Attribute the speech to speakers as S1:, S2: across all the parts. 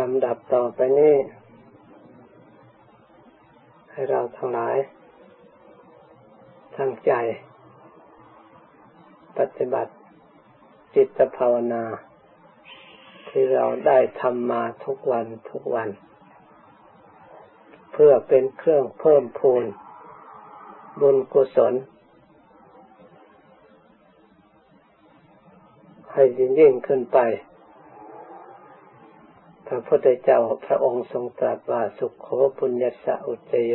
S1: ลำดับต่อไปนี้ ให้เราทั้งหลายทั้งใจ ปฏิบัติจิตภาวนา ที่เราได้ทำมาทุกวันทุกวัน เพื่อเป็นเครื่องเพิ่มพูน บุญกุศล ให้ยิ่งยิ่งขึ้นไป พระพุทธเจ้าพระองค์ทรงตรัสว่าสุขโขปุญญสะอุจโย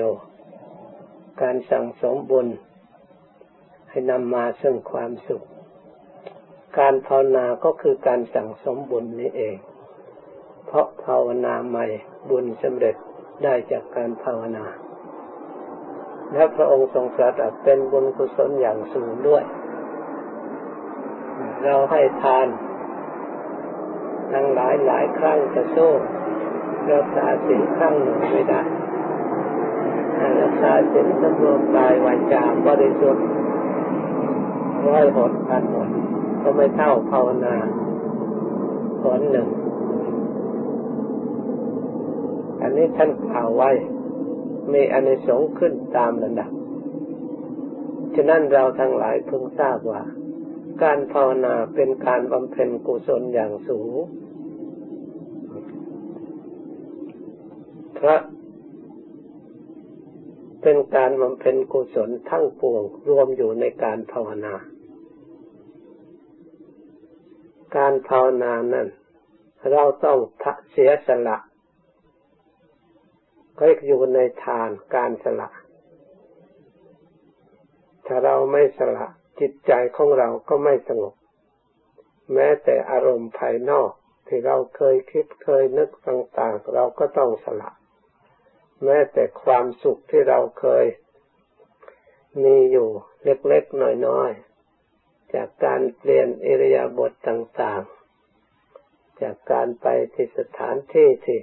S1: การสั่งสมบุญ ให้นำมาซึ่งความสุข การภาวนาก็คือการสั่งสมบุญนี้เอง เพราะภาวนาใหม่บุญสำเร็จได้จากการภาวนาและพระองค์ทรงตรัสเป็นบุญกุศลอย่างสูงด้วย เราให้ทาน ทั้งหลายหลายครั้งจะสู้รักษาสิ่งครั้งหนึ่งไม่ได้รักษาสิ่งสำรวมกายวาจาบริสุทธิ์ร้อยหดพันหดก็ไม่เท่าภาวนาผลหนึ่ง อันนี้ท่านกล่าวไว้ มีอนิสงส์ขึ้นตามระดับ ฉะนั้นเราทั้งหลายเพิ่งทราบว่า การภาวนาเป็นการบำเพ็ญกุศลอย่างสูง พระเป็นการบำเพ็ญกุศลทั้งปวงรวมอยู่ในการภาวนา การภาวนานั้น เราต้องเสียสละก็อยู่ในทานการสละ ถ้าเราไม่สละ จิตใจของเราก็ไม่สงบ แม้แต่อารมณ์ภายนอกที่เราเคยคิดเคยนึกต่างๆ เราก็ต้องสละ แม้แต่ความสุขที่เราเคยมีอยู่เล็กๆน้อยๆ จากการเปลี่ยนอิริยาบถต่างๆ จากการไปที่สถานที่ที่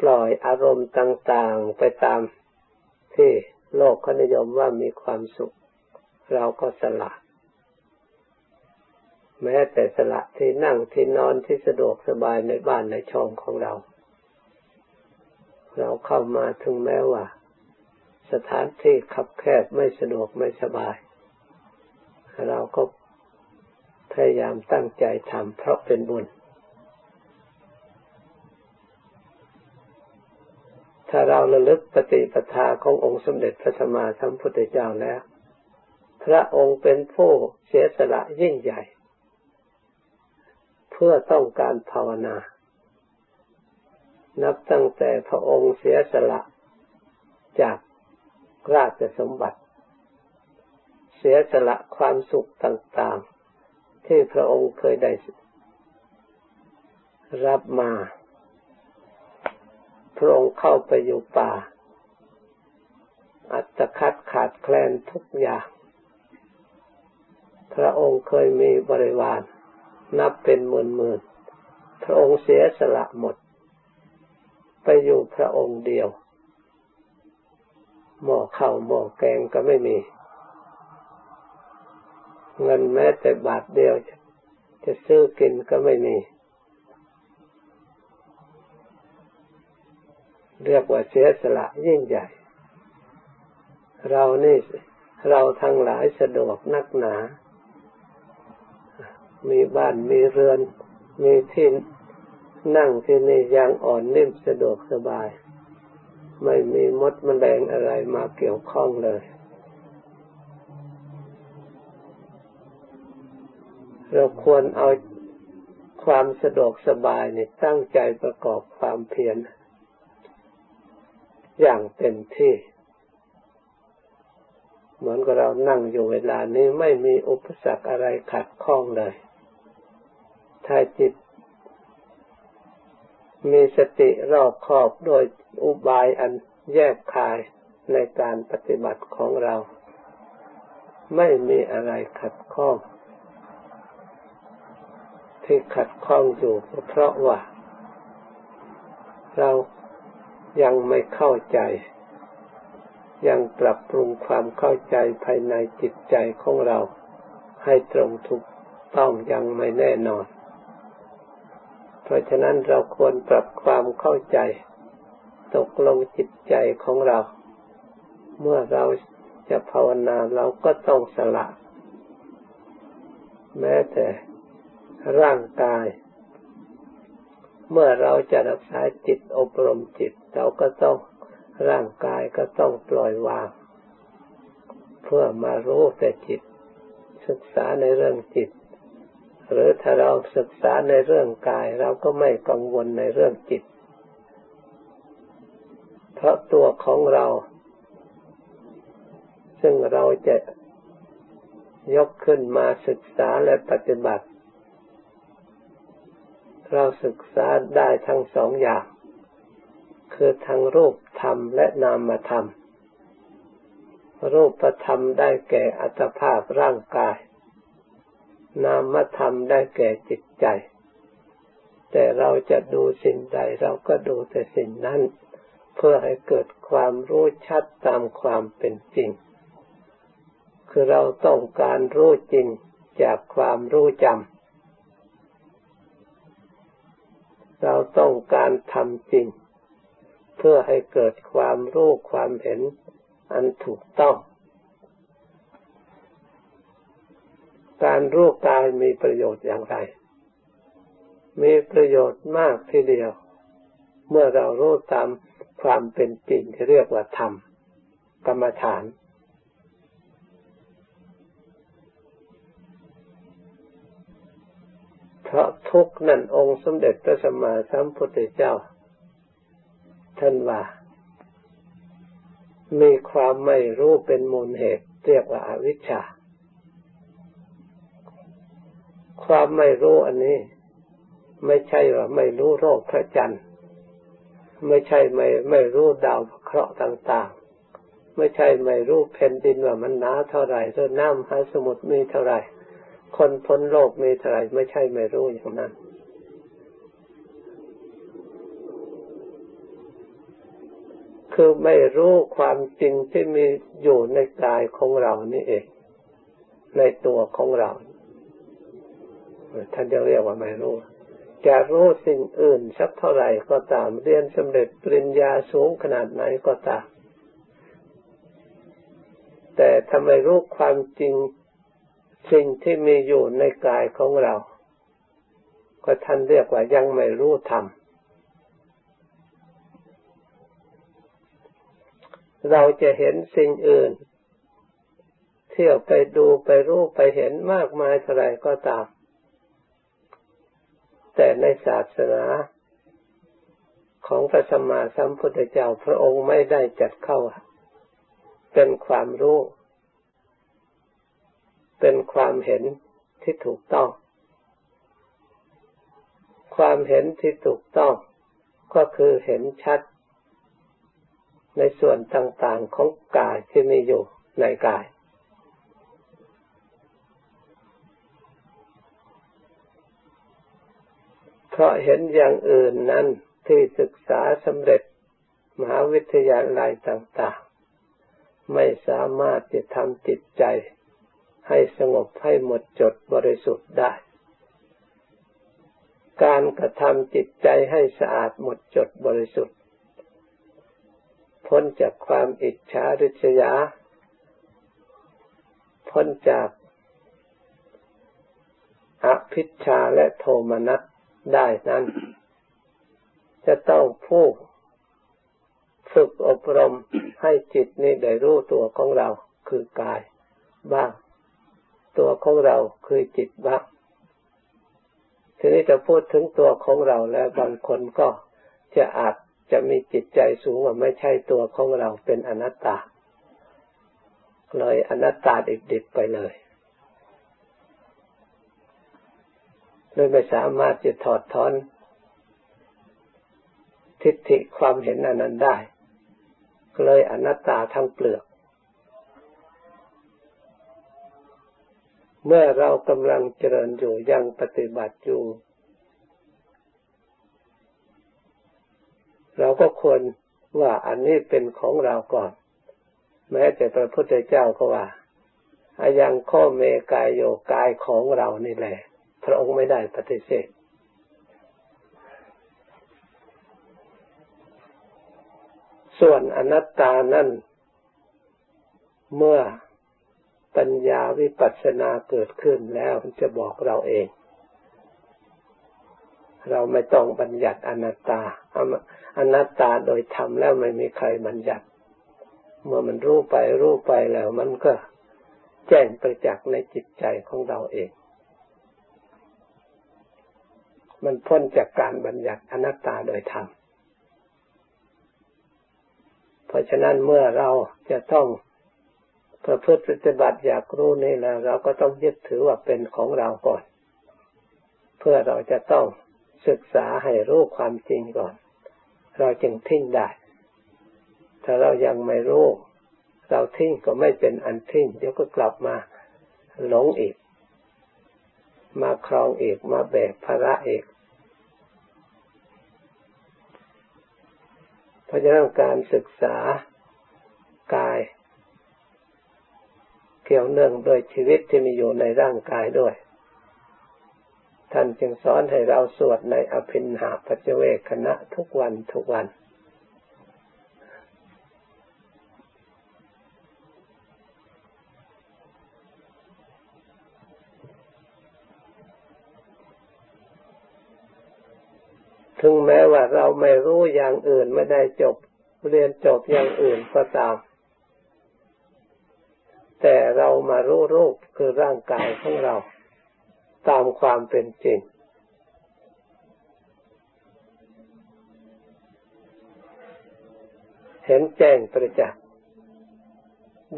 S1: ปล่อยอารมณ์ต่างๆ ไปตามที่โลกเขานิยมว่ามีความสุข เราก็สละ แม้แต่สละที่นั่งที่นอนที่สะดวกสบายในบ้านในช่องของเรา เราเข้ามาถึงแม้ว่า สถานที่ขับแคบไม่สะดวกไม่สบาย เราก็พยายามตั้งใจทำเพราะเป็นบุญ ถ้าเราระลึกปฏิปทาขององค์สมเด็จพระสัมมาสัมพุทธเจ้าแล้ว ระองค์เป็นผู้เสียสละยิ่งใหญ่ เพื่อต้องการภาวนา นับตั้งแต่พระองค์เสียสละจากราชสมบัติ เสียสละความสุขต่างๆ ที่พระองค์เคยได้รับมา พระองค์เข้าไปอยู่ป่า อัตคัดขาดแคลนทุกอย่าง พระองค์เคยมีบริวาร นับเป็นหมื่นๆพระองค์เสียสละหมด ไปอยู่พระองค์เดียว หม้อข้าวหม้อแกงก็ไม่มี เงินแม้แต่บาทเดียว จะซื้อกินก็ไม่มี เรียกว่าเสียสละยิ่งใหญ่ เรานี่เราทั้งหลายสะดวกนักหนา มีบ้านมีเรือน มีที่นั่งที่นี่ยังอ่อนนิ่มสะดวกสบาย ไม่มีมดมแมลงอะไรมาเกี่ยวข้องเลย เราควรเอาความสะดวกสบายนี่ตั้งใจประกอบความเพียรอย่างเต็มที่ เหมือนกับเรานั่งอยู่เวลานี้ไม่มีอุปสรรคอะไรขัดข้องเลย ถ้าจิต มีสติรอบคอบโดยอุบายอันแยกคายในการปฏิบัติของเรา ไม่มีอะไรขัดข้อง ที่ขัดข้องอยู่เพราะว่า เรายังไม่เข้าใจ ยังปรับปรุงความเข้าใจภายในจิตใจของเรา ให้ตรงถูกต้องยังไม่แน่นอน เพราะฉะนั้นเราควรปรับความเข้าใจ ตกลงจิตใจของเรา เมื่อเราจะภาวนาเราก็ต้องสละ แม้แต่ร่างกาย เมื่อเราจะรักษาจิตอบรมจิต เราก็ต้องร่างกายก็ต้องปล่อยวาง เพื่อมารู้แต่จิต ศึกษาในเรื่องจิต หรือถ้าเราศึกษาในเรื่องกาย เราก็ไม่กังวลในเรื่องจิต เพราะตัวของเรา ซึ่งเราจะยกขึ้นมาศึกษาและปฏิบัติ เราศึกษาได้ทั้งสองอย่าง คือทั้งรูปธรรมและนามธรรม รูปธรรมได้แก่อัตภาพร่างกาย นามธรรมได้แก่จิตใจ แต่เราจะดูสิ่งใดเราก็ดูแต่สิ่งนั้น เพื่อให้เกิดความรู้ชัดตามความเป็นจริง คือเราต้องการรู้จริงจากความรู้จำเราต้องการทำจริง เพื่อให้เกิดความรู้ความเห็นอันถูกต้อง การรู้กายมีประโยชน์อย่างไร มีประโยชน์มากทีเดียว เมื่อเรารู้ตามความเป็นจริงที่เรียกว่าธรรมกรรมฐานเพราะทุกนั่นองค์สมเด็จพระสัมมาสัมพุทธเจ้า ท่านว่า มีความไม่รู้เป็นมูลเหตุ เรียกว่าอาวิชชา ความไม่รู้อันนี้ ไม่ใช่ว่าไม่รู้โรคพระจันทร์ไม่ใช่ไม่ไม่รู้ดาวเคราะห์ต่าง ๆ ไม่ใช่ไม่รู้แผ่นดินว่ามันหนาเท่าไหร่หรือน้ำหาสมุทรมีเท่าไหร่ คนพ้นโลกมีเท่าไหร่ไม่ใช่ไม่รู้อย่างนั้นคือไม่รู้ความจริงที่มีอยู่ในกายของเรานี่เอง ในตัวของเรา ท่านจะเรียกว่าไม่รู้จะรู้สิ่งอื่นสักเท่าไหร่ก็ตาม เรียนสำเร็จปริญญาสูงขนาดไหนก็ตาม แต่ทำไมรู้ความจริงสิ่งที่มีอยู่ในกายของเรา ก็ท่านเรียกว่ายังไม่รู้ธรรมเราจะเห็นสิ่งอื่น เที่ยวไปดูไปรู้ไปเห็นมากมายเท่าไรก็ตาม แต่ในศาสนาของพระสัมมาสัมพุทธเจ้าพระองค์ไม่ได้จัดเข้า เป็นความรู้ เป็นความเห็นที่ถูกต้อง ความเห็นที่ถูกต้อง ก็คือเห็นชัด ในส่วนต่างๆของกายที่มีอยู่ในกาย เพ ราะเห็นอย่างอื่นนั้นที่ศึกษาสำเร็จมหาวิทยาลัยต่างๆ ไม่สามารถจะทำจิตใจให้สงบให้หมดจดบริสุทธิ์ได้ การกระทำจิตใจให้สะอาดหมดจดบริสุทธิ์ พ้นจากความอิจฉาริษยา พ้นจากอภิชาและโทมนัส ได้นั้น จะต้องพูดฝึกอบรมให้จิตนี้ได้รู้ตัวของเราคือกายบ้าง ตัวของเราคือจิตบ้างทีนี้จะพูดถึงตัวของเราแล้วบางคนก็จะอาจจะมีจิตใจสูงว่าไม่ใช่ตัวของเราเป็นอนัตตา เลยอนัตตาดิบๆไปเลย เลยไม่สามารถจะถอดถอนทิฏฐิความเห็นอันนั้นได้ เลยอนัตตาทั้งเปลือก เมื่อเรากำลังเจริญอยู่ยังปฏิบัติอยู่ เราก็ควรว่าอันนี้เป็นของเราก่อน แม้แต่พระพุทธเจ้าก็ว่าอายังข้อเมกายโยกายของเรานี่แหละ ระองค์ไม่ได้ปฏิเสธส่วนอนัตตานั่น เมื่อปัญญาวิปัสสนาเกิดขึ้นแล้วจะบอกเราเอง เราไม่ต้องบัญญัติอนัตตา อนัตตาโดยธรรมแล้วไม่มีใครบัญญัติ เมื่อมันรู้ไปรู้ไปแล้วมันก็แจ้งประจักษ์ในจิตใจของเราเอง มันพ้นจากการบัญญัติอนัตตาโดยธรรม เพราะฉะนั้นเมื่อเราจะต้องประพฤติปฏิบัติอยากรู้นี่แล้วเราก็ต้องยึดถือว่าเป็นของเราก่อน เพื่อเราจะต้องศึกษาให้รู้ความจริงก่อน เราจึงทิ้งได้ ถ้าเรายังไม่รู้ เราทิ้งก็ไม่เป็นอันทิ้งเดี๋ยวก็กลับมาหลงอีก มาครองเอกมาแบกภาระเอกเพราะฉะนั้นการศึกษากายเกี่ยวเนื่องโดยชีวิตที่มีอยู่ในร่างกายด้วย ท่านจึงสอนให้เราสวดในอภินหาปัจเวกคณะทุกวันทุกวัน ถึงแม้ว่าเราไม่รู้อย่างอื่นไม่ได้จบ เรียนจบอย่างอื่นก็ตาม แต่เรามารู้รูปคือร่างกายของเรา ตามความเป็นจริง เห็นแจ้งประจักษ์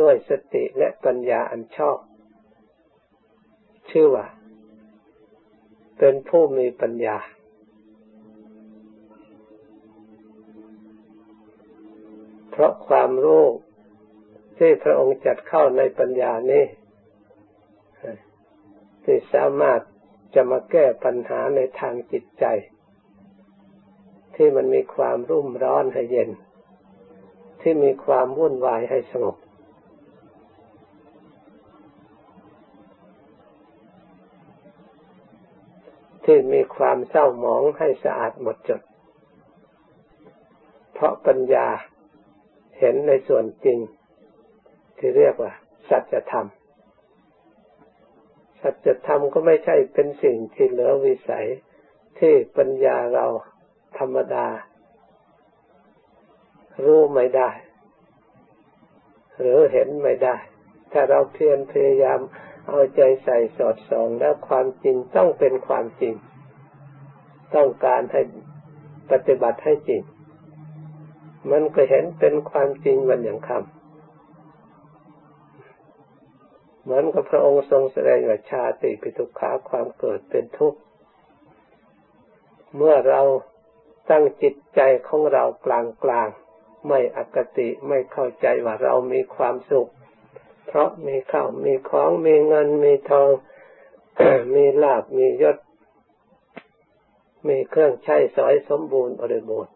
S1: ด้วยสติและปัญญาอันชอบ ชื่อว่า เป็นผู้มีปัญญา ราะความรู้ที่พระองค์จัดเข้าในปัญญานี้ที่สามารถจะมาแก้ปัญหาในทางจิตใจ ที่มันมีความรุ่มร้อนให้เย็น ที่มีความวุ่นวายให้สงบที่มีความเศร้าหมองให้สะอาดหมดจด เพราะปัญญา เห็นในส่วนจริง ที่เรียกว่า สัจธรรม สัจธรรมก็ไม่ใช่เป็นสิ่งที่เหลือวิสัยที่ปัญญาเราธรรมดา รู้ไม่ได้ หรือเห็นไม่ได้ ถ้าเราเพียรพยายามเอาใจใส่สอดส่องแล้วความจริงต้องเป็นความจริง ต้องการให้ปฏิบัติให้จริง มันก็เห็นเป็นความจริงวันอย่างคำเหมือนกับพระองค์ทรงแสดงว่าชาติปิทุกขาความเกิดเป็นทุกข์ เมื่อเราตั้งจิตใจของเรากลางกลางไม่อคติไม่เข้าใจว่าเรามีความสุข เพราะมีข้าวมีของมีเงินมีทอง มีลาบมียศ มีเครื่องใช้สอยสมบูรณ์บริบูรณ์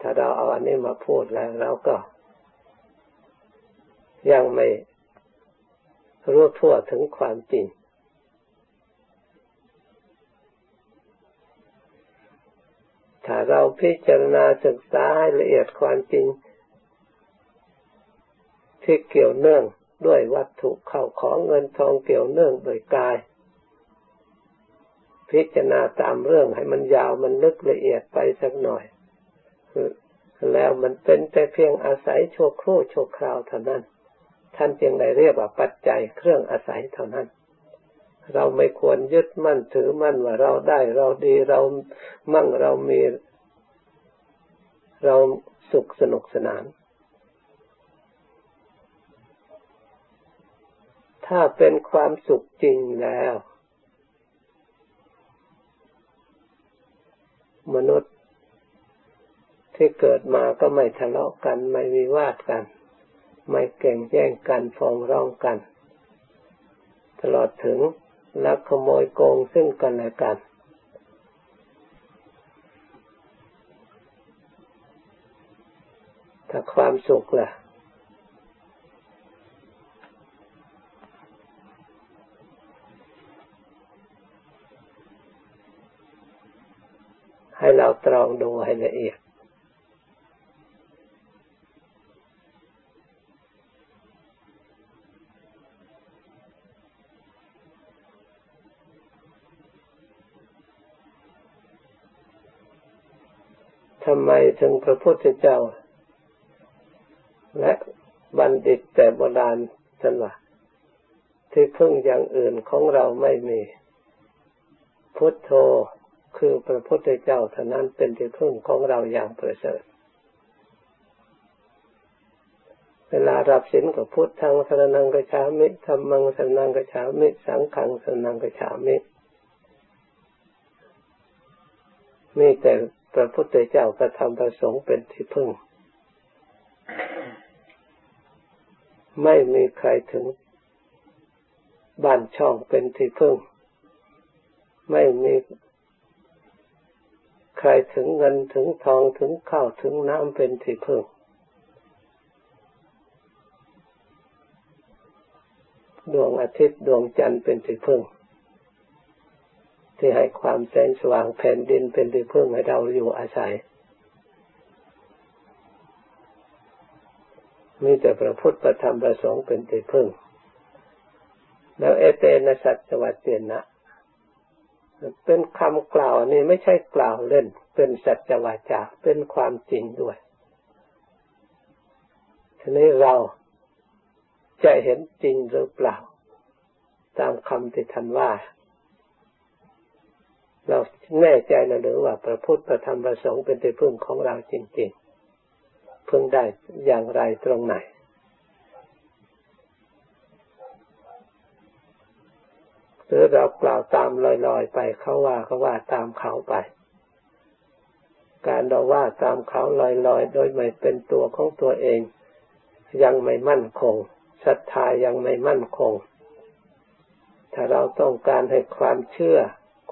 S1: ถ้าเราเอาอันนี้มาพูดแล้วเราก็ ยังไม่รู้ทั่วถึงความจริง ถ้าเราพิจารณาศึกษาให้ละเอียดความจริง ที่เกี่ยวเนื่องด้วยวัตถุเข้าของเงินทองเกี่ยวเนื่องโดยกาย พิจารณาตามเรื่องให้มันยาวมันลึกละเอียดไปสักหน่อย แล้วมันเป็นแต่เพียงอาศัยโชครู่ชั่วคราวเท่านั้น ท่านจึงได้เรียกว่าปัจจัยเครื่องอาศัยเท่านั้น เราไม่ควรยึดมั่นถือมั่นว่าเราได้เราดีเรามั่งเรามีเราสุขสนุกสนาน ถ้าเป็นความสุขจริงแล้ว มนุษย์ ที่เกิดมาก็ไม่ทะเลาะกัน ไม่วิวาทกัน ไม่เก่งแย่งกันฟ้องร้องกัน ตลอดถึงลักขโมยโกงซึ่งกันและกัน ถ้าความสุขล่ะให้เราตรองดูให้ละเอียด ทำไมถึงพระพุทธเจ้า และบัณฑิตแต่โบราณสันว่าที่พึ่งอย่างอื่นของเราไม่มี พุทโธคือพระพุทธเจ้าเท่านั้นเป็นที่พึ่งของเราอย่างประเสริฐเวลารับสินกับพุทธังสรนังกชามิธรรมังสรนังกชามิ สังฆังสรนังกชามิ มีแต่ พระพุทธเจ้าประธรรมประสงค์เป็นที่พึ่ง ไม่มีใครถึงบ้านช่องเป็นที่พึ่ง ไม่มีใครถึงเงินถึงทองถึงข้าวถึงน้ำเป็นที่พึ่ง ดวงอาทิตย์ดวงจันทร์เป็นที่พึ่ง ที่ให้ความแสงสว่างแผ่นดินเป็นที่พึ่งให้เราอยู่อาศัย มีแต่พระพุทธประธรรมประสงค์เป็นที่พึ่ง แล้วเอเตนะสัจวัตเจนะเป็นคำกล่าวนี่ไม่ใช่กล่าวเล่น เป็นสัจวาจาเป็นความจริงด้วยทีนี้เราจะเห็นจริงหรือเปล่า ตามคำที่ท่านว่า เราแน่ใจนะหรือว่าพระพุทธประธรรมประสงค์เป็นที่พึ่งของเราจริง ๆ พึ่งได้อย่างไรตรงไหน หรือเรากล่าวตามลอยๆไปเขาว่าเขาว่าตามเขาไป การเราว่าตามเขาลอยๆ โดยไม่เป็นตัวของตัวเอง ยังไม่มั่นคงศรัทธายังไม่มั่นคง ถ้าเราต้องการให้ความเชื่อ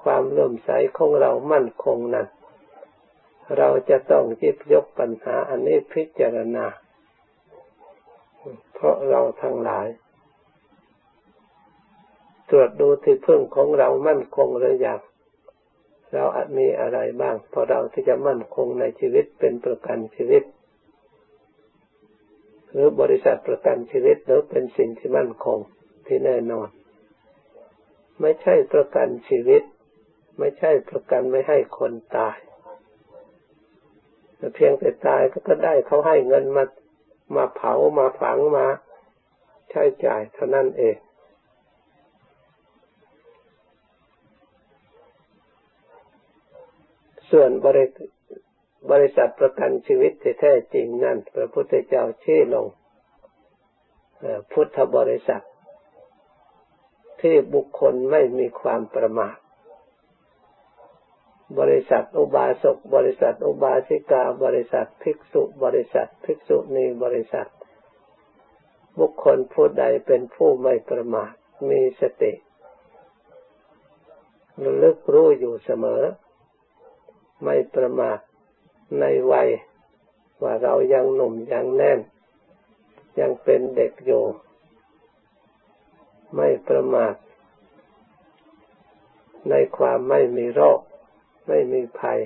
S1: ความเลื่อมใสของเรามั่นคงนั้นเราจะต้องจิบยกปัญหาอันนี้พิจารณา เพราะเราทั้งหลาย ตรวจดูที่พึ่งของเรามั่นคงหรือยังเราอาจมีอะไรบ้าง พอเราที่จะมั่นคงในชีวิตเป็นประกันชีวิต หรือบริษัทประกันชีวิตหรือเป็นสิ่งที่มั่นคงที่แน่นอน ไม่ใช่ประกันชีวิต ไม่ใช่ประกันไม่ให้คนตายแต่เพียงแต่ตายก็ได้เขาให้เงินมามาเผามาฝังมาใช้จ่ายเท่านั้นเอง ส่วนบริบริษัทประกันชีวิตแท้จริงนั่นพระพุทธเจ้าชี้ลงพุทธบริษัท ที่บุคคลไม่มีความประมาท บริษัทอุบาสกบริษัทอุบาสิกา บริษัทภิกษุ บริษัทภิกษุณีบริษัท บุคคลผู้ใดเป็นผู้ไม่ประมาทมีสติระลึกรู้อยู่เสมอ ไม่ประมาทในวัยว่าเรายังหนุ่มยังแน่น ยังเป็นเด็กอยู่ ไม่ประมาทในความไม่มีโรค ไม่มีภัย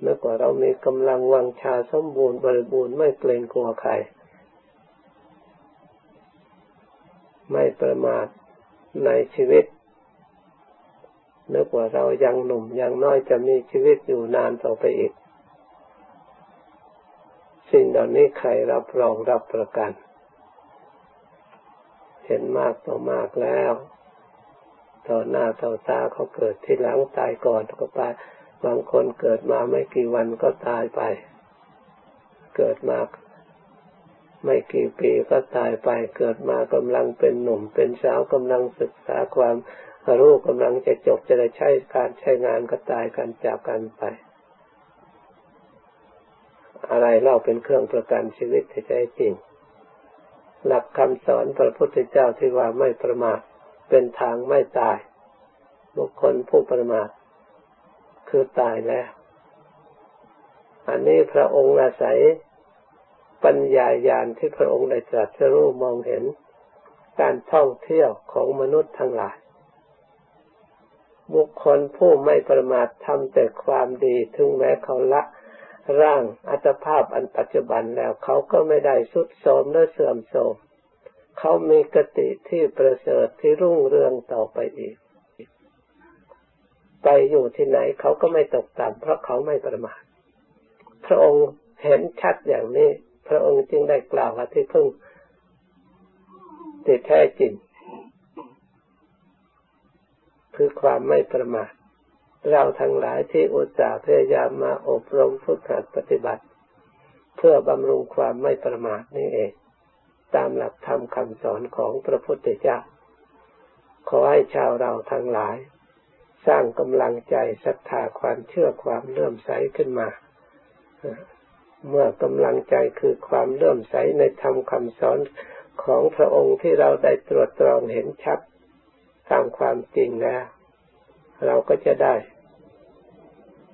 S1: เมื่อก่าเรามีกำลังวังชาสมบูรณ์บริบูรณ์ไม่เกรงกลัวใคร ไม่ประมาทในชีวิตนึกว่าเรายังหนุ่มยังน้อยจะมีชีวิตอยู่นานต่อไปอีก สิ่งเหล่านี้ใครรับรองรับประกัน เห็นมากต่อมากแล้ว ต่อหน้าต่อตาเขาเกิดที่หลังตายก่อนก็ไปบางคนเกิดมาไม่กี่วันก็ตายไป เกิดมาไม่กี่ปีก็ตายไป เกิดมากำลังเป็นหนุ่มเป็นสาวกำลังศึกษาความรู้กำลังจะจบจะได้ใช้การใช้งานก็ตายกันจากกันไป อะไรเล่าเป็นเครื่องประกันชีวิตที่แท้จริง หลักคำสอนพระพุทธเจ้าที่ว่าไม่ประมาท เป็นทางไม่ตาย บุคคลผู้ประมาทคือตายแล้ว อันนี้พระองค์อาศัยปัญญาญาณที่พระองค์ได้ตรัสรู้มองเห็น การท่องเที่ยวของมนุษย์ทั้งหลาย บุคคลผู้ไม่ประมาททำแต่ความดีถึงแม้เขาละร่างอัตภาพอันปัจจุบันแล้วเขาก็ไม่ได้สุดโทมและเสื่อมโทรม เขามีกติที่ประเสริฐที่รุ่งเรืองต่อไปอีก ไปอยู่ที่ไหนเขาก็ไม่ตกต่ำเพราะเขาไม่ประมาทพระองค์เห็นชัดอย่างนี้ พระองค์จึงได้กล่าวว่าที่พึ่งที่แท้จริง คือความไม่ประมาทเราทั้งหลายที่อุตส่าห์พยายามมาอบรมฝึกหัดปฏิบัติ เพื่อบำรุงความไม่ประมาทนี่เอง ตามหลักธรรมคำสอนของพระพุทธเจ้า ขอให้ชาวเราทั้งหลาย สร้างกำลังใจศรัทธาความเชื่อความเลื่อมใสขึ้นมา เมื่อกำลังใจคือความเลื่อมใสในธรรมคำสอนของพระองค์ที่เราได้ตรวจตรองเห็นชัดตามความจริงแล้ว เราก็จะได้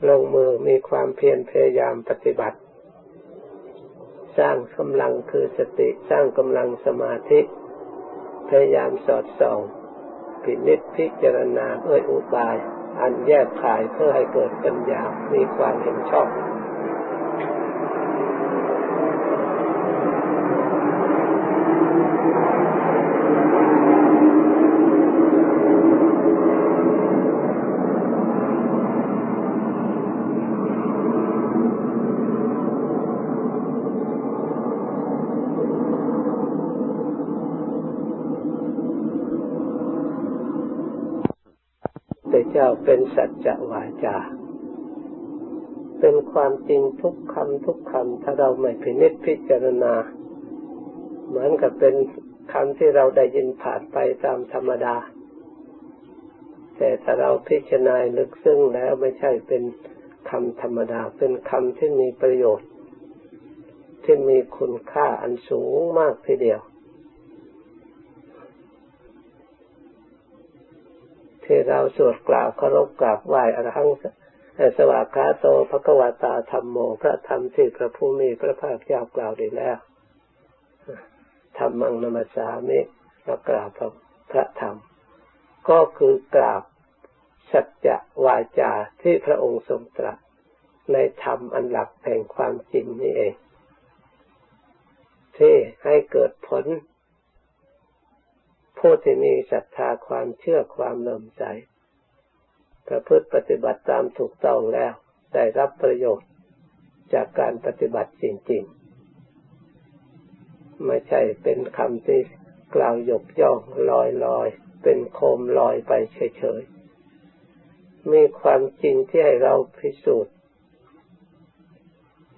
S1: ลงมือมีความเพียรพยายามปฏิบัติ สร้างกำลังคือสติสร้างกำลังสมาธิ พยายามสอดส่องพินิจพิจารณาด้วยอุบาย อันแยกขายเพื่อให้เกิดปัญญา มีความเห็นชอบ เป็นสัจจะวาจา เป็นความจริงทุกคำทุกคำถ้าเราไม่พินิจพิจารณา เหมือนกับเป็นคำที่เราได้ยินผ่านไปตามธรรมดา แต่ถ้าเราพิจารณาลึกซึ้งแล้วไม่ใช่เป็นคำธรรมดา เป็นคำที่มีประโยชน์ ที่มีคุณค่าอันสูงมากทีเดียว ที่เราสวดกล่าวเคารพกราบไหว้อรหังสวากขาโตภะกวาตาธรรมโมพระธรรมที่พระผู้มีพระภาคเจ้ากล่าวดีแล้วธรรมังนมัสสามิเรากราบพระธรรม ก็คือกราบสัจจะวาจาที่พระองค์ทรงตรัสในธรรมอันหลักแห่งความจริงนี่เอง ที่ให้เกิด ที่มีศรัทธาความเชื่อความเลื่อมใสประพฤติปฏิบัติตามถูกต้องแล้ว ได้รับประโยชน์จากการปฏิบัติจริงๆ ไม่ใช่เป็นคำที่กล่าวยกย่องลอยลอยเป็นโคมลอยไปเฉยๆ มีความจริงที่ให้เราพิสูจน์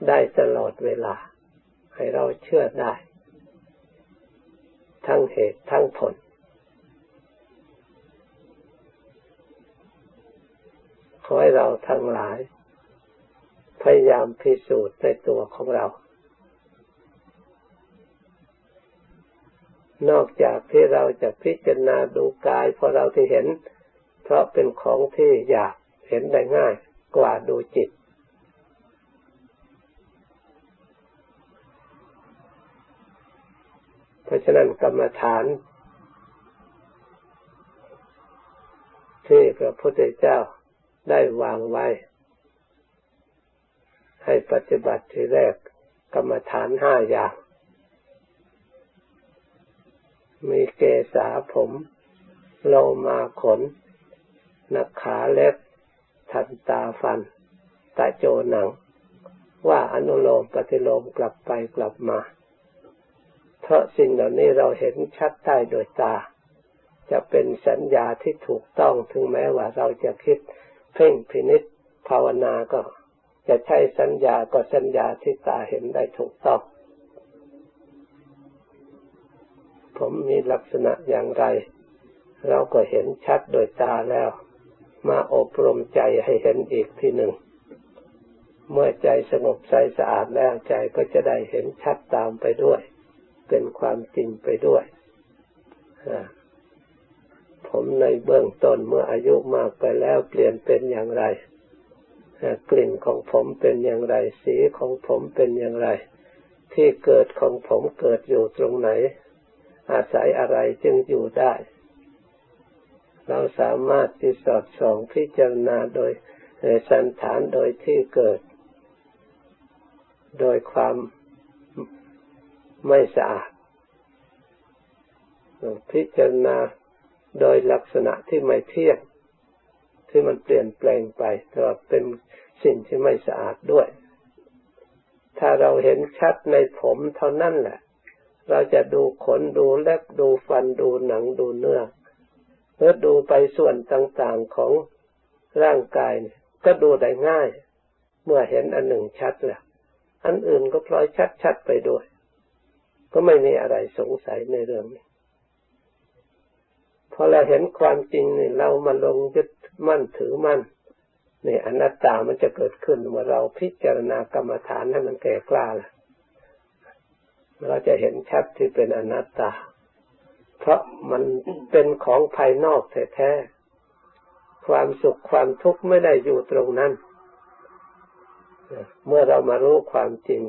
S1: ได้ตลอดเวลา ให้เราเชื่อได้ ทั้งเหตุทั้งผล อให้เราทั้งหลาย พยายามพิสูจน์ในตัวของเรา นอกจากที่เราจะพิจารณาดูกายเพราะเราที่เห็น เพราะเป็นของที่อยากเห็นได้ง่ายกว่าดูจิตเพราะฉะนั้นกรรมฐาน ที่พระพุทธเจ้า ได้วางไว้ ให้ปฏิบัติทีแรกกรรมฐานห้าอย่าง มีเกษาผมโลมาขน นักขาเล็บ ทันตาฟัน ตาโจหนัง ว่าอนุโลมปฏิโลมกลับไปกลับมา เพราะสิ่งเหล่านี้เราเห็นชัดได้โดยตา จะเป็นสัญญาที่ถูกต้องถึงแม้ว่าเราจะคิด เพ่งพินิษภาวนาก็จะใช้สัญญาก็สัญญาที่ตาเห็นได้ถูกต้องผมมีลักษณะอย่างไร เราก็เห็นชัดโดยตาแล้ว มาอบรมใจให้เห็นอีกทีหนึ่ง เมื่อใจสงบใจสะอาดแล้วใจก็จะได้เห็นชัดตามไปด้วย เป็นความจริงไปด้วย ผมในเบื้องต้นเมื่ออายุมากไปแล้วเปลี่ยนเป็นอย่างไร กลิ่นของผมเป็นอย่างไร สีของผมเป็นอย่างไร ที่เกิดของผมเกิดอยู่ตรงไหน อาศัยอะไรจึงอยู่ได้ เราสามารถที่สอดส่องพิจารณาโดยสันฐานโดยที่เกิด โดยความไม่สะอาดพิจารณา โดยลักษณะที่ไม่เที่ยงที่มันเปลี่ยนแปลงไปแต่ว่าเป็นสิ่งที่ไม่สะอาดด้วย ถ้าเราเห็นชัดในผมเท่านั้นแหละ เราจะดูขนดูเล็บดูฟันดูหนังดูเนื้อเมื่อดูไปส่วนต่างๆของร่างกายเนี่ยก็ดูได้ง่าย เมื่อเห็นอันหนึ่งชัดแล้วอันอื่นก็พลอยชัดๆไปด้วย ก็ไม่มีอะไรสงสัยในเรื่องนี้ อเราเห็นความจริงนี่เรามาลงยึดมั่นถือมั่นนี่อนัตตามันจะเกิดขึ้นเมื่อเราพิจารณากรรมฐานให้มันแก่กล้าล่ะเราจะเห็นชัดที่เป็นอนัตตา เพราะมันเป็นของภายนอกแท้ๆความสุขความทุกข์ไม่ได้อยู่ตรงนั้น เมื่อเรามารู้ความจริง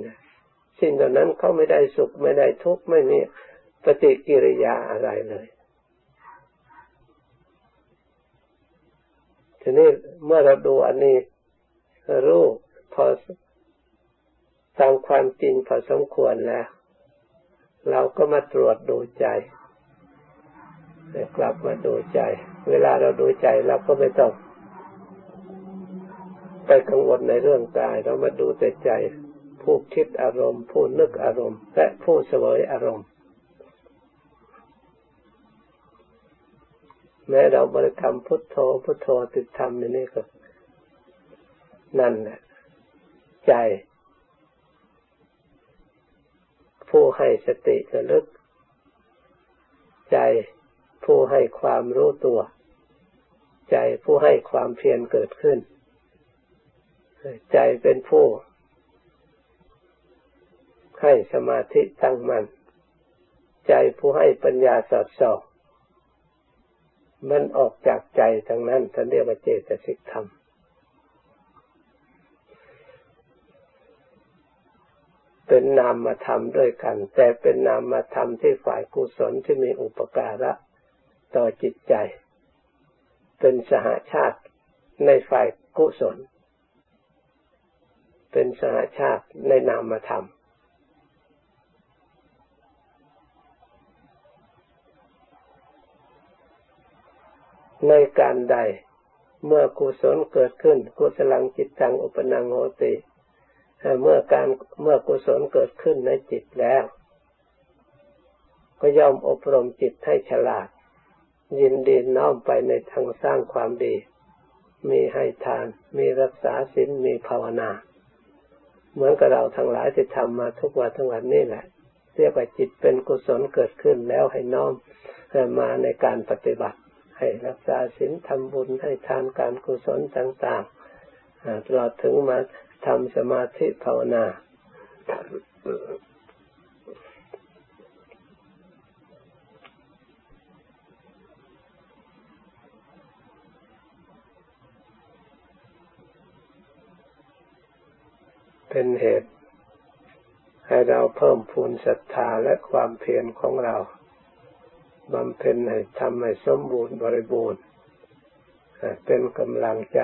S1: สิ่งเหล่านั้นเขาไม่ได้สุขไม่ได้ทุกข์ไม่มีปฏิกิริยาอะไรเลย ทีนี้เมื่อเราดูอันนี้รู้พอตามความจริงพอสมควรแล้ว เราก็มาตรวจดูใจกลับมาดูใจ เวลาเราดูใจเราก็ไม่ต้องไปกังวลในเรื่องกาย เรามาดูแต่ใจ ผู้คิดอารมณ์ ผู้นึกอารมณ์ และผู้เสวยอารมณ์ แม้เราบริกรรมพุทโธพุทโธติดธรรมในี่ก็ นั่นแหละใจ ผู้ให้สติระลึก ใจผู้ให้ความรู้ตัว ใจผู้ให้ความเพียรเกิดขึ้น ใจเป็นผู้ ให้สมาธิตั้งมัน่นใจผู้ให้ปัญญาสอดส่อง มันออกจากใจทั้งนั้นท่านเรียกว่าเจตสิกธรรม เป็นนามธรรมด้วยกัน แต่เป็นนามธรรมที่ฝ่ายกุศลที่มีอุปการะต่อจิตใจ เป็นสหาชาติในฝ่ายกุศล เป็นสหาชาติในนามธรรม ในการใด เมื่อกุศลเกิดขึ้น กุศลังจิตตังอุปนังโหติเมื่อการเมื่อกุศลเกิดขึ้นในจิตแล้ว ก็ย่อมอบรมจิตให้ฉลาด ยินดีน้อมไปในทางสร้างความดี มีให้ทาน มีรักษาศีลมีภาวนา เหมือนกับเราทั้งหลายที่ทำมาทุกวันทั้งวันนี่แหละเรียกว่าจิตเป็นกุศลเกิดขึ้นแล้วให้น้อมมาในการปฏิบัติ ให้รักษาศีลทำบุญให้ทานการกุศลต่างๆตลอดถึงมาทำสมาธิภาวนา เป็นเหตุให้เราเพิ่มพูนศรัทธาและความเพียรของเรา บำเพ็ญให้ทำให้สมบูรณ์บริบูรณ์เป็นกำลังใจ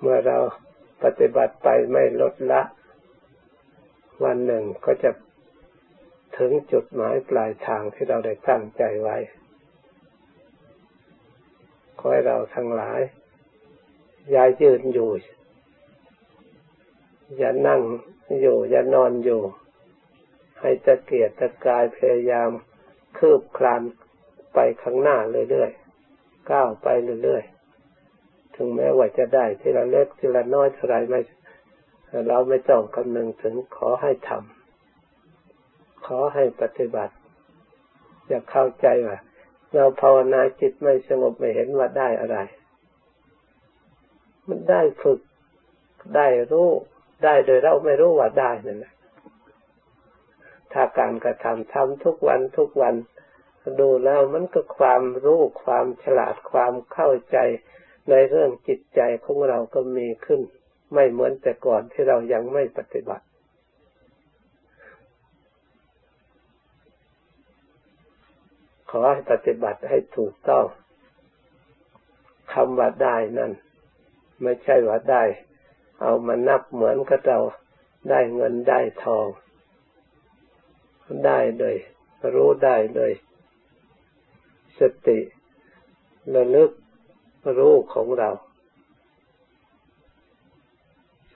S1: เมื่อเราปฏิบัติไปไม่ลดละ วันหนึ่งก็จะถึงจุดหมายปลายทางที่เราได้ตั้งใจไว้ ขอให้เราทั้งหลายอย่ายืนอยู่ อย่านั่งอยู่ อย่านอนอยู่ ให้ตะเกียกตะกายพยายาม คืบคลานไปข้างหน้าเรื่อยๆ ก้าวไปเรื่อยๆ ถึงแม้ว่าจะได้ทีละเล็กทีละน้อยเท่าไรไม่เราไม่ต้องคำนึงถึงขอให้ทำขอให้ปฏิบัติ อย่าเข้าใจว่าเราภาวนาจิตไม่สงบไม่เห็นว่าได้อะไร มันได้ฝึกได้รู้ได้โดยเราไม่รู้ว่าได้นั่นแหละ ถ้าการกระทำทำทุกวันทุกวัน ดูแล้วมันก็ความรู้ความฉลาดความเข้าใจในเรื่องจิตใจของเราก็มีขึ้น ไม่เหมือนแต่ก่อนที่เรายังไม่ปฏิบัติ ขอให้ปฏิบัติให้ถูกต้องคำว่าได้นั่น ไม่ใช่ว่าได้ เอามานับเหมือนกับเราได้เงินได้ทอง ได้โดยรู้ได้โดยสติระลึกรู้ของเรา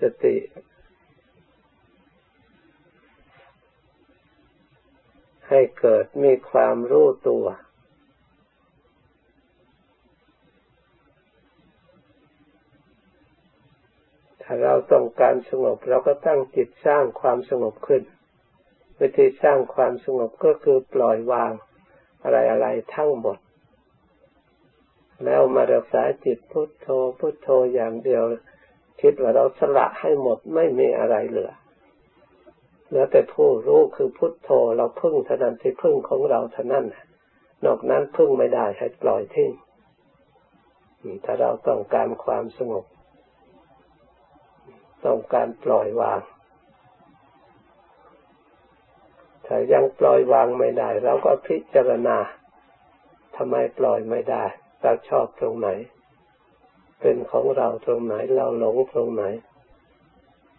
S1: สติ ให้เกิดมีความรู้ตัว ถ้าเราต้องการสงบ เราก็ตั้งจิตสร้างความสงบขึ้น วิธีสร้างความสงบก็คือปล่อยวางอะไรๆทั้งหมด แล้วมารักษาจิตพุทโธพุทโธอย่างเดียว คิดว่าเราสละให้หมดไม่มีอะไรเหลือเหลือแต่ผู้รู้คือพุทโธเราพึ่งเท่านั้นที่พึ่งของเราเท่านั้นนอกนั้นพึ่งไม่ได้ให้ปล่อยทิ้งถ้าเราต้องการความสงบ ต้องการปล่อยวาง ถ้ายังปล่อยวางไม่ได้ เราก็พิจารณาทำไมปล่อยไม่ได้เราชอบตรงไหน เป็นของเราตรงไหน เราหลงตรงไหน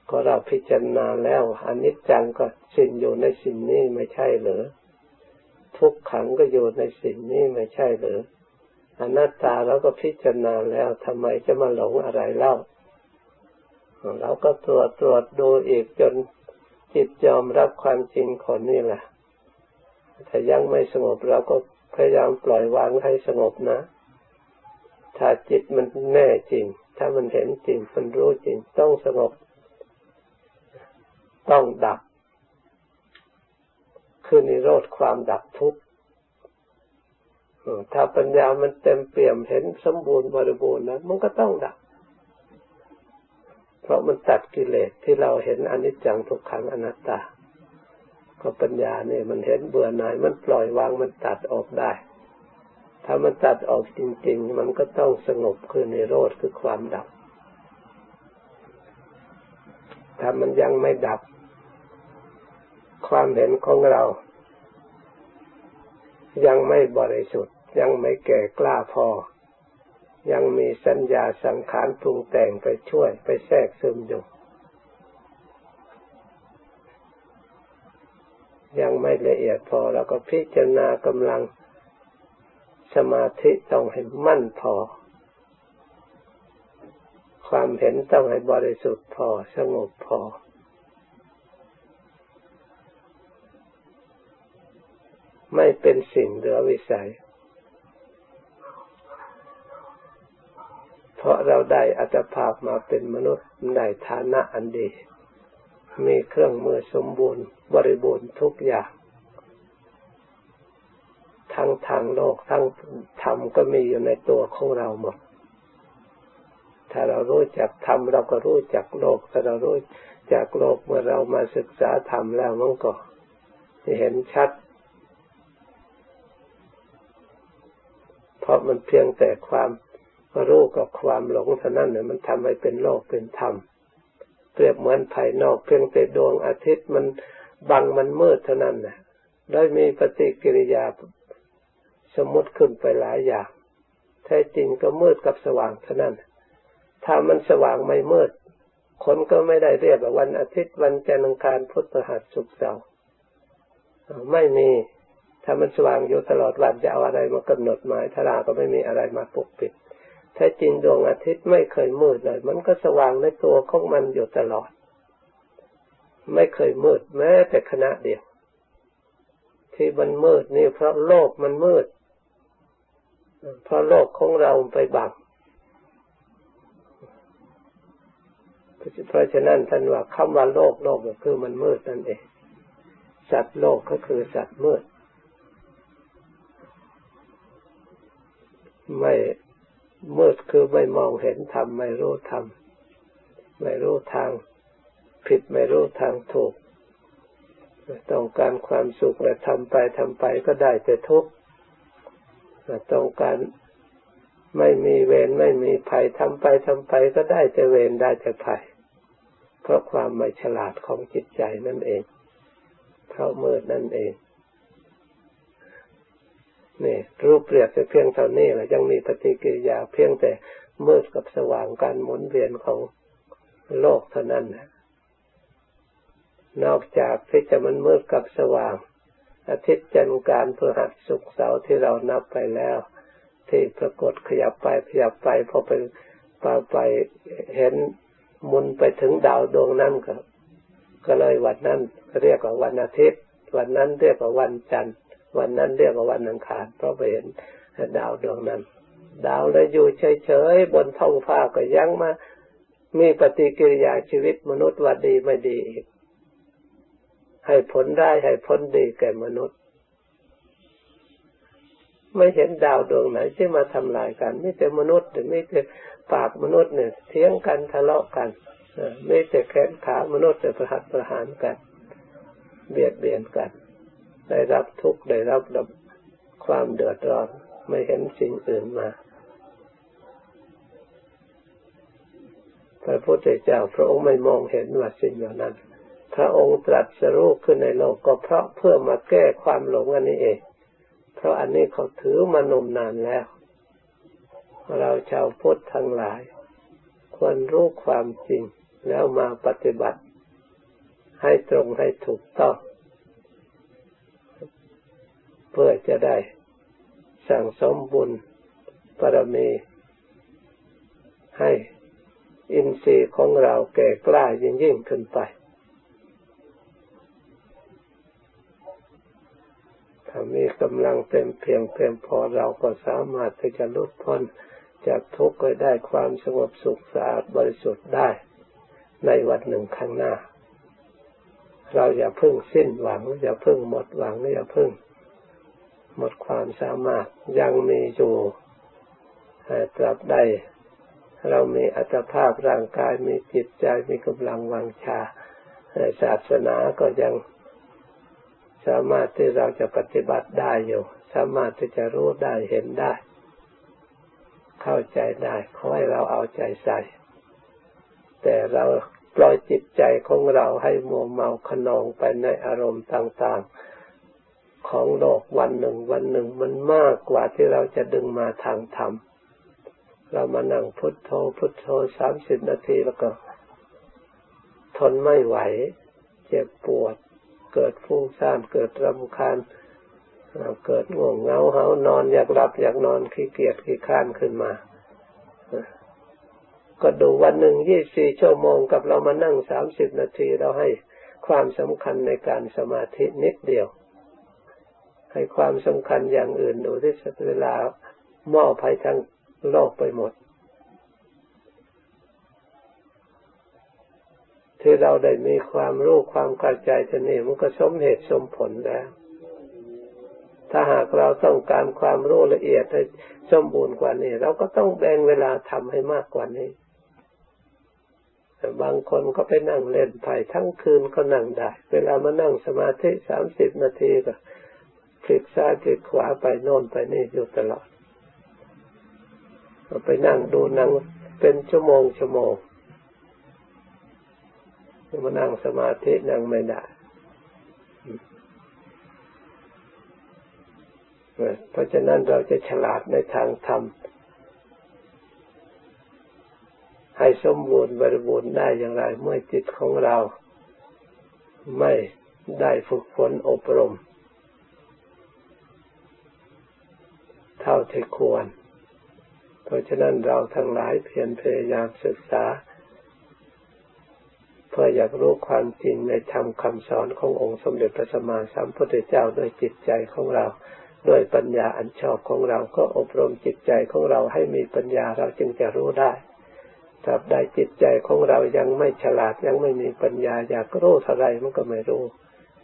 S1: ก็เราพิจารณาแล้วอนิจจังก็สิ่งอยู่ในสิ่งนี้ไม่ใช่เหรือทุกขังก็อยู่ในสิ่งนี้ไม่ใช่หรืออนัตตาเราก็พิจารณาแล้วทำไมจะมาหลงอะไรเล่าเราก็ตรวจตรวจดูอีกจน จิตยอมรับความจริงคนนี้แหละถ้ายังไม่สงบเราก็พยายามปล่อยวางให้สงบนะ ถ้าจิตมันแน่จริง ถ้ามันเห็นจริง มันรู้จริง ต้องสงบ ต้องดับ คือนิโรธความดับทุกข์ ถ้าปัญญามันเต็มเปี่ยมเห็นสมบูรณ์บริบูรณ์นะมันก็ต้องดับ เพราะมันตัดกิเลสที่เราเห็นอนิจจังทุกขังอนัตตา ก็ปัญญาเนี่ยมันเห็นเบื่อหน่ายมันปล่อยวางมันตัดออกได้ ถ้ามันตัดออกจริง ๆ มันก็ต้องสงบคือในโรธคือความดับ ถ้ามันยังไม่ดับ ความเห็นของเรา ยังไม่บริสุทธิ์ยังไม่แก่กล้าพอ ยังมีสัญญาสังขารปรุงแต่งไปช่วยไปแทรกซึมอยู่ยังไม่ละเอียดพอแล้วก็พิจารณากำลังสมาธิต้องให้มั่นพอ ความเห็นต้องให้บริสุทธิ์พอสงบพอ ไม่เป็นสิ่งเหลือวิสัย เพราะเราได้อัตภาพมาเป็นมนุษย์ได้ฐานะอันดี มีเครื่องมือสมบูรณ์บริบูรณ์ทุกอย่าง ทั้งทางโลกทั้งธรรมก็มีอยู่ในตัวของเราหมด ถ้าเรารู้จักธรรมเราก็รู้จักโลก ถ้าเรารู้จักโลกเมื่อเรามาศึกษาธรรมแล้วมันก็เห็นชัดเพราะมันเพียงแต่ความ รู้กับความหลงเท่านั้นเนี่ยมันทำให้เป็นโลกเป็นธรรมเปรียบเหมือนภายนอกเพียงแต่ดวงอาทิตย์มันบังมันมืดเท่านั้นนะได้มีปฏิกิริยาสมมติขึ้นไปหลายอย่างแท้จริงก็มืดกับสว่างเท่านั้น ถ้ามันสว่างไม่มืด คนก็ไม่ได้เรียกว่าวันอาทิตย์วันจันทร์อังคารพุธพฤหัสศุกร์เสาร์ไม่มี ถ้ามันสว่างอยู่ตลอดวันจะเอาอะไรมากำหนดหมายทาราก็ไม่มีอะไรมาปกปิด แท้จริงดวงอาทิตย์ไม่เคยมืดเลย มันก็สว่างในตัวของมันอยู่ตลอด ไม่เคยมืดแม้แต่ขณะเดียว ที่มันมืดนี่เพราะโลกมันมืด เพราะโลกของเราไปบังเพราะฉะนั้นท่านว่าคำว่าโลกโลกก็คือมันมืดนั่นเอง สัตว์โลกก็คือสัตว์มืด ไม่ มืดคือไม่มองเห็นธรรมไม่รู้ธรรมไม่รู้ทางผิดไม่รู้ทางถูกต้องการความสุขและทำไปทำไปก็ได้แต่ทุกข์ต้องการไม่มีเวรไม่มีภัยทำไปทำไปก็ได้แต่เวรได้แต่ภัย เพราะความไม่ฉลาดของจิตใจนั่นเอง เพราะมืดนั่นเอง นี่รูปเปรียบแต่เพียงเท่านี้แหละยังมีปฏิกิริยาเพียงแต่มืดกับสว่างการหมุนเวียนของโลกเท่านั้นนะนอกจากที่จะมันมืดกับสว่าง อาทิตย์จันทร์การพฤหัสศุกร์เสาร์ที่เรานับไปแล้ว ที่ปรากฏขยับไปขยับไปพอไปไปไปเห็นมุนไปถึงดาวดวงนั้นก็ก็เลยวันนั้นเรียกว่าวันอาทิตย์ วันนั้นเรียกว่าวันจันทร์ วันนั้นเรียกว่าวันอังคารเพราะไปเห็นดาวดวงนั้น ดาวเลยอยู่เฉยๆบนท้องฟ้าก็ยังมา มีปฏิกิริยาชีวิตมนุษย์ว่าดีไม่ดีอีกให้ผลได้ให้ผลดีแก่มนุษย์ ไม่เห็นดาวดวงไหนที่มาทำลายกันไม่แต่มนุษย์หรือไม่แต่ปากมนุษย์เนี่ยเทียงกันทะเลาะกันไม่แต่แขนขามนุษย์แต่ประหัตประหารกัน เบียดเบียนกัน ได้รับทุกข์ได้รับความเดือดร้อนไม่เห็นสิ่งอื่นมาพระพุทธเจ้าพระองค์ไม่มองเห็นว่าสิ่งเหล่านั้น พระองค์ตรัสรู้ขึ้นในโลกก็เพราะเพื่อมาแก้ความหลงอันนี้เอง เพราะอันนี้เขาถือมานมนานแล้ว เราชาวพุทธทั้งหลาย ควรรู้ความจริงแล้วมาปฏิบัติ ให้ตรงให้ถูกต้อง เพื่อจะได้สั่งสมบุญปรมีให้อินทรีย์ของเราแก่กล้ายิ่งยิ่งขึ้นไปถ้ามีกำลังเต็มเพียงเพียงพอเราก็สามารถที่จะลุดพ้นจากทุกข์ก็ได้ความสงบสุขสะอาดบริสุทธิ์ได้ ในวันหนึ่งข้างหน้า เราอย่าพึ่งสิ้นหวัง อย่าพึ่งหมดหวังอย่าพึ่ง หมดความสามารถยังมีอยู่ตราบใดเรามีอัตภาพร่างกายมีจิตใจมีกำลังวังชาศาสนาก็ยังสามารถที่เราจะปฏิบัติได้อยู่ สามารถที่จะรู้ได้เห็นได้ เข้าใจได้ขอให้เราเอาใจใส่ แต่เราปล่อยจิตใจของเราให้มัวเมาขนองไปในอารมณ์ต่าง ๆ ของโลกวันหนึ่ง วันหนึ่งมันมากกว่าที่เราจะดึงมาทางธรรม เรามานั่งพุทโธพุทโธสามสิบนาทีแล้วก็ ทนไม่ไหว เจ็บปวด เกิดฟุ้งซ่านเกิดรำคาญเกิดง่วงเหงาเหานอนอยากหลับอยากนอนขี้เกียจขี้ข้านขึ้นมา ก็ดูวันหนึ่งยี่สี่ชั่วโมงกับเรามานั่งสามสิบนาทีเราให้ความสำคัญในการสมาธินิดเดียว ให้ความสำคัญอย่างอื่นดูที่เวลามอบให้ทั้งโลกไปหมด ที่เราได้มีความรู้ความเข้าใจะนี่มันก็สมเหตุสมผลแล้ว ถ้าหากเราต้องการความรู้ละเอียดให้สมบูรณ์กว่านี้ เราก็ต้องแบ่งเวลาทำให้มากกว่านี้บางคนก็ไปนั่งเล่นไพ่ทั้งคืนก็นั่งได้ เวลามานั่งสมาธิสามสิบนาทีก็ คลิกซ้ายคลิกขวาไปโน่นไปนี่อยู่ตลอดไปนั่งดูหนังเป็นชั่วโมงชั่วโมงมานั่งสมาธินั่งไม่ได้เพราะฉะนั้นเราจะฉลาดในทางธรรมให้สมบูรณ์บริบูรณ์ได้อย่างไร เมื่อจิตของเราไม่ได้ฝึกฝนอบรม เท่าที่ควร เพราะฉะนั้นเราทั้งหลายเพียรพยายามศึกษา เพื่ออยากรู้ความจริงในธรรมคำสอนขององค์สมเด็จพระสัมมาสัมพุทธเจ้าด้วยจิตใจของเราด้วยปัญญาอันชอบของเราก็อบรมจิตใจของเราให้มีปัญญาเราจึงจะรู้ได้ตราบใดจิตใจของเรายังไม่ฉลาดยังไม่มีปัญญา อยากรู้เท่าไรมันก็ไม่รู้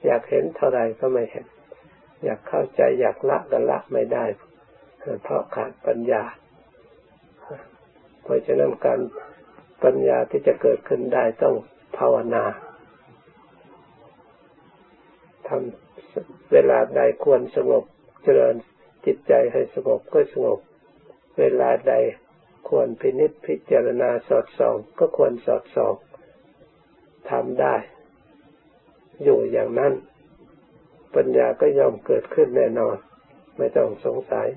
S1: อยากเห็นเท่าไรก็ไม่เห็น อยากเข้าใจอยากละก็ละไม่ได้ เพราะขาดปัญญา เพราะฉะนั้นการปัญญาที่จะเกิดขึ้นได้ต้องภาวนาทำเวลาใดควรสงบเจริญจิตใจให้สงบก็สงบ เวลาใดควรพินิจพิจารณาสอดส่อง ก็ควรสอดส่องทำได้ อยู่อย่างนั้น ปัญญาก็ย่อมเกิดขึ้นแน่นอน ไม่ต้องสงสัย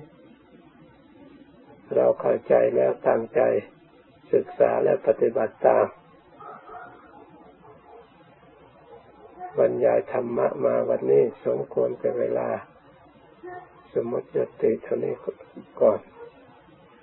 S1: เราเข้าใจแล้วตั้งใจศึกษาและปฏิบัติตามบรรยายธรรมะมาวันนี้สมควรเป็นเวลา สมมติจติเท่านี้ก่อน